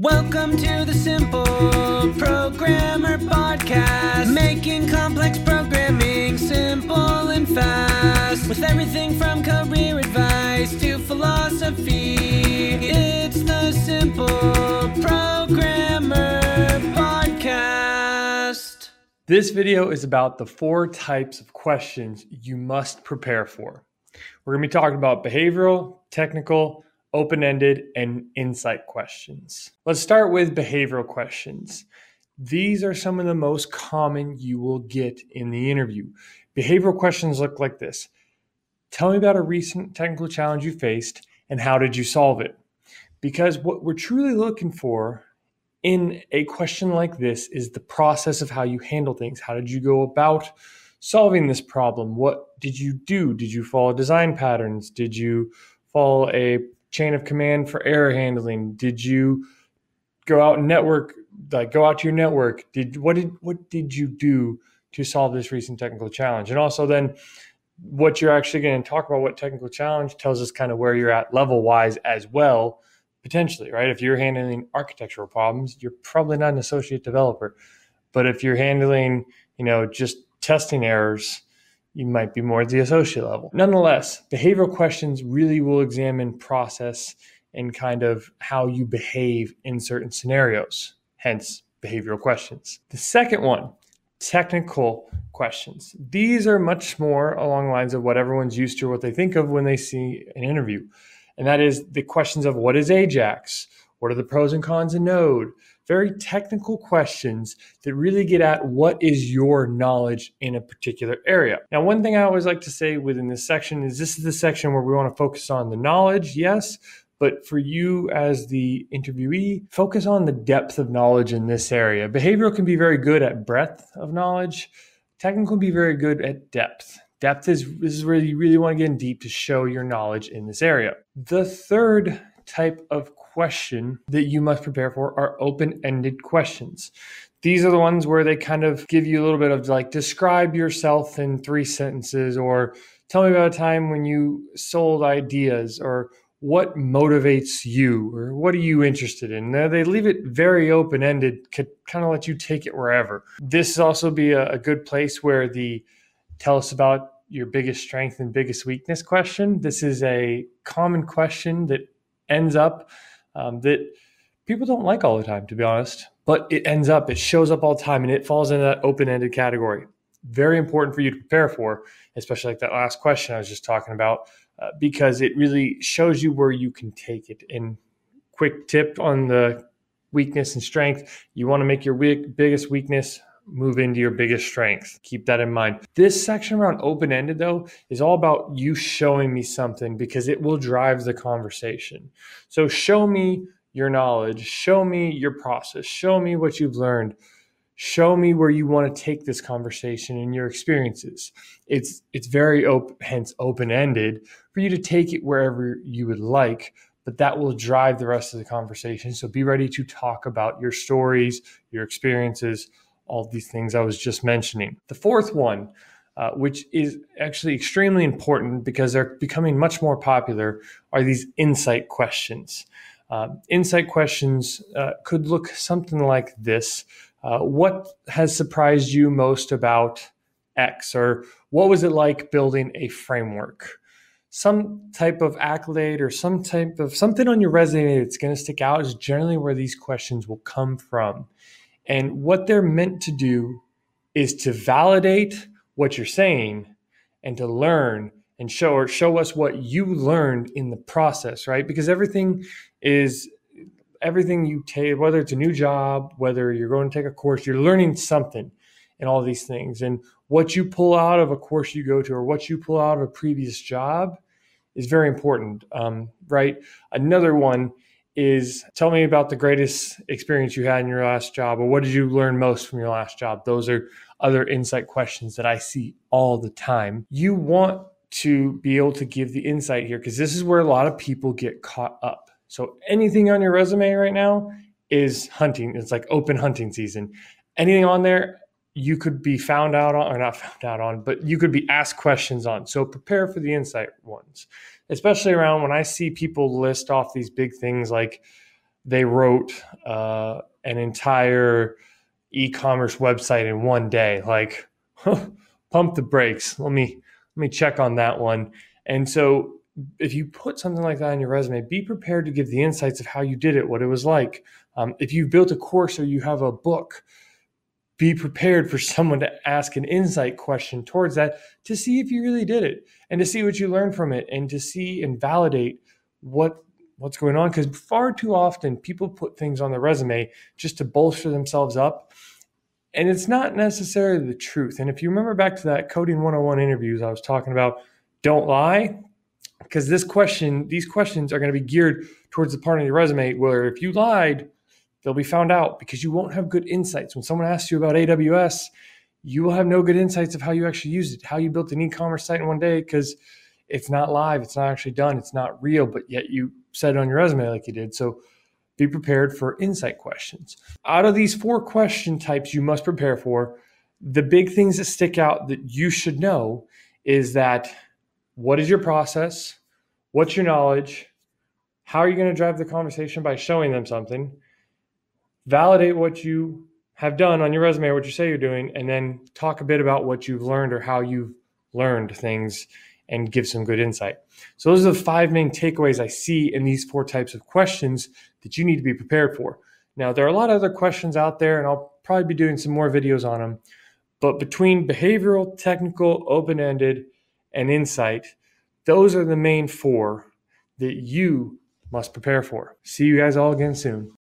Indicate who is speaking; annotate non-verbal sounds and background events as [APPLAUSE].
Speaker 1: Welcome to the Simple Programmer Podcast, making complex programming simple and fast. With everything from career advice to philosophy, it's the Simple Programmer Podcast.
Speaker 2: This video is about the four types of questions you must prepare for. We're going to be talking about behavioral, technical, open ended, and insight questions. Let's start with behavioral questions. These are some of the most common you will get in the interview. Behavioral questions look like this Tell me about a recent technical challenge you faced and how did you solve it? Because what we're truly looking for in a question like this is the process of how you handle things. How did you go about solving this problem? What did you do? Did you follow design patterns? Did you follow a chain of command for error handling? Did you go out and network like go out to your network? Did what did what did you do to solve this recent technical challenge? And also then what you're actually going to talk about what technical challenge tells us kind of where you're at level wise as well potentially right if you're handling architectural problems you're probably not an associate developer but if you're handling you know just testing errors you might be more at the associate level. Nonetheless, behavioral questions really will examine process and kind of how you behave in certain scenarios, hence behavioral questions. The second one, technical questions. These are much more along the lines of what everyone's used to, or what they think of when they see an interview. And that is the questions of what is Ajax? What are the pros and cons of Node? Very technical questions that really get at what is your knowledge in a particular area. Now, one thing I always like to say within this section is this is the section where we want to focus on the knowledge, yes, but for you as the interviewee, focus on the depth of knowledge in this area. Behavioral can be very good at breadth of knowledge, technical can be very good at depth. Depth is this is where you really want to get in deep to show your knowledge in this area. The third type of question that you must prepare for are open ended questions. These are the ones where they kind of give you a little bit of like, describe yourself in three sentences, or tell me about a time when you sold ideas, or what motivates you, or what are you interested in. Now, they leave it very open ended, could kind of let you take it wherever. This also be a, a good place where the tell us about your biggest strength and biggest weakness question. This is a common question that ends up um, that people don't like all the time, to be honest. But it ends up, it shows up all the time, and it falls into that open ended category. Very important for you to prepare for, especially like that last question I was just talking about, uh, because it really shows you where you can take it. And quick tip on the weakness and strength you want to make your weak, biggest weakness move into your biggest strength. Keep that in mind. This section around open ended, though, is all about you showing me something because it will drive the conversation. So, show me your knowledge, show me your process, show me what you've learned. Show me where you want to take this conversation and your experiences. It's it's very open, hence open ended for you to take it wherever you would like, but that will drive the rest of the conversation. So be ready to talk about your stories, your experiences, all these things I was just mentioning. The fourth one, uh, which is actually extremely important because they're becoming much more popular, are these insight questions. Uh, insight questions uh, could look something like this uh, What has surprised you most about X? Or what was it like building a framework? Some type of accolade or some type of something on your resume that's going to stick out is generally where these questions will come from. And what they're meant to do is to validate what you're saying and to learn and show or show us what you learned in the process, right? Because everything is everything you take, whether it's a new job, whether you're going to take a course, you're learning something and all these things. And what you pull out of a course you go to or what you pull out of a previous job is very important, um, right? Another one is tell me about the greatest experience you had in your last job or what did you learn most from your last job? Those are other insight questions that i see all the time. You want to be able to give the insight here because this is where a lot of people get caught up. So anything on your resume right now is hunting. It's like open hunting season. Anything on there you could be found out on or not [LAUGHS] found out on but you could be asked questions on so prepare for the insight ones especially around when I see people list off these big things like they wrote uh, an entire e-commerce website in one day. Like, [LAUGHS] pump the brakes. Let me let me check on that one. And so, if you put something like that on your resume, be prepared to give the insights of how you did it, what it was like. Um, if you've built a course or you have a book, be prepared for someone to ask an insight question towards that to see if you really did it and to see what you learned from it and to see and validate what what's going on. Because far too often people put things on their resume just to bolster themselves up and it's not necessarily the truth. And if you remember back to that coding 101 interviews i was talking about don't lie because this question these questions are going to be geared towards the part of your resume where if you lied they'll be found out because you won't have good insights. When someone asks you about AWS, you will have no good insights of how you actually used it, how you built an e-commerce site in one day because it's not live, it's not actually done, it's not real, but yet you said it on your resume like you did. So be prepared for insight questions. Out of these four question types you must prepare for, the big things that stick out that you should know is that what is your process? What's your knowledge? How are you going to drive the conversation by showing them something? Validate what you have done on your resume or what you say you're doing, and then talk a bit about what you've learned or how you've learned things and give some good insight. So, those are the five main takeaways I see in these four types of questions that you need to be prepared for. Now, there are a lot of other questions out there, and I'll probably be doing some more videos on them. But between behavioral, technical, open ended, and insight, those are the main four that you must prepare for. See you guys all again soon.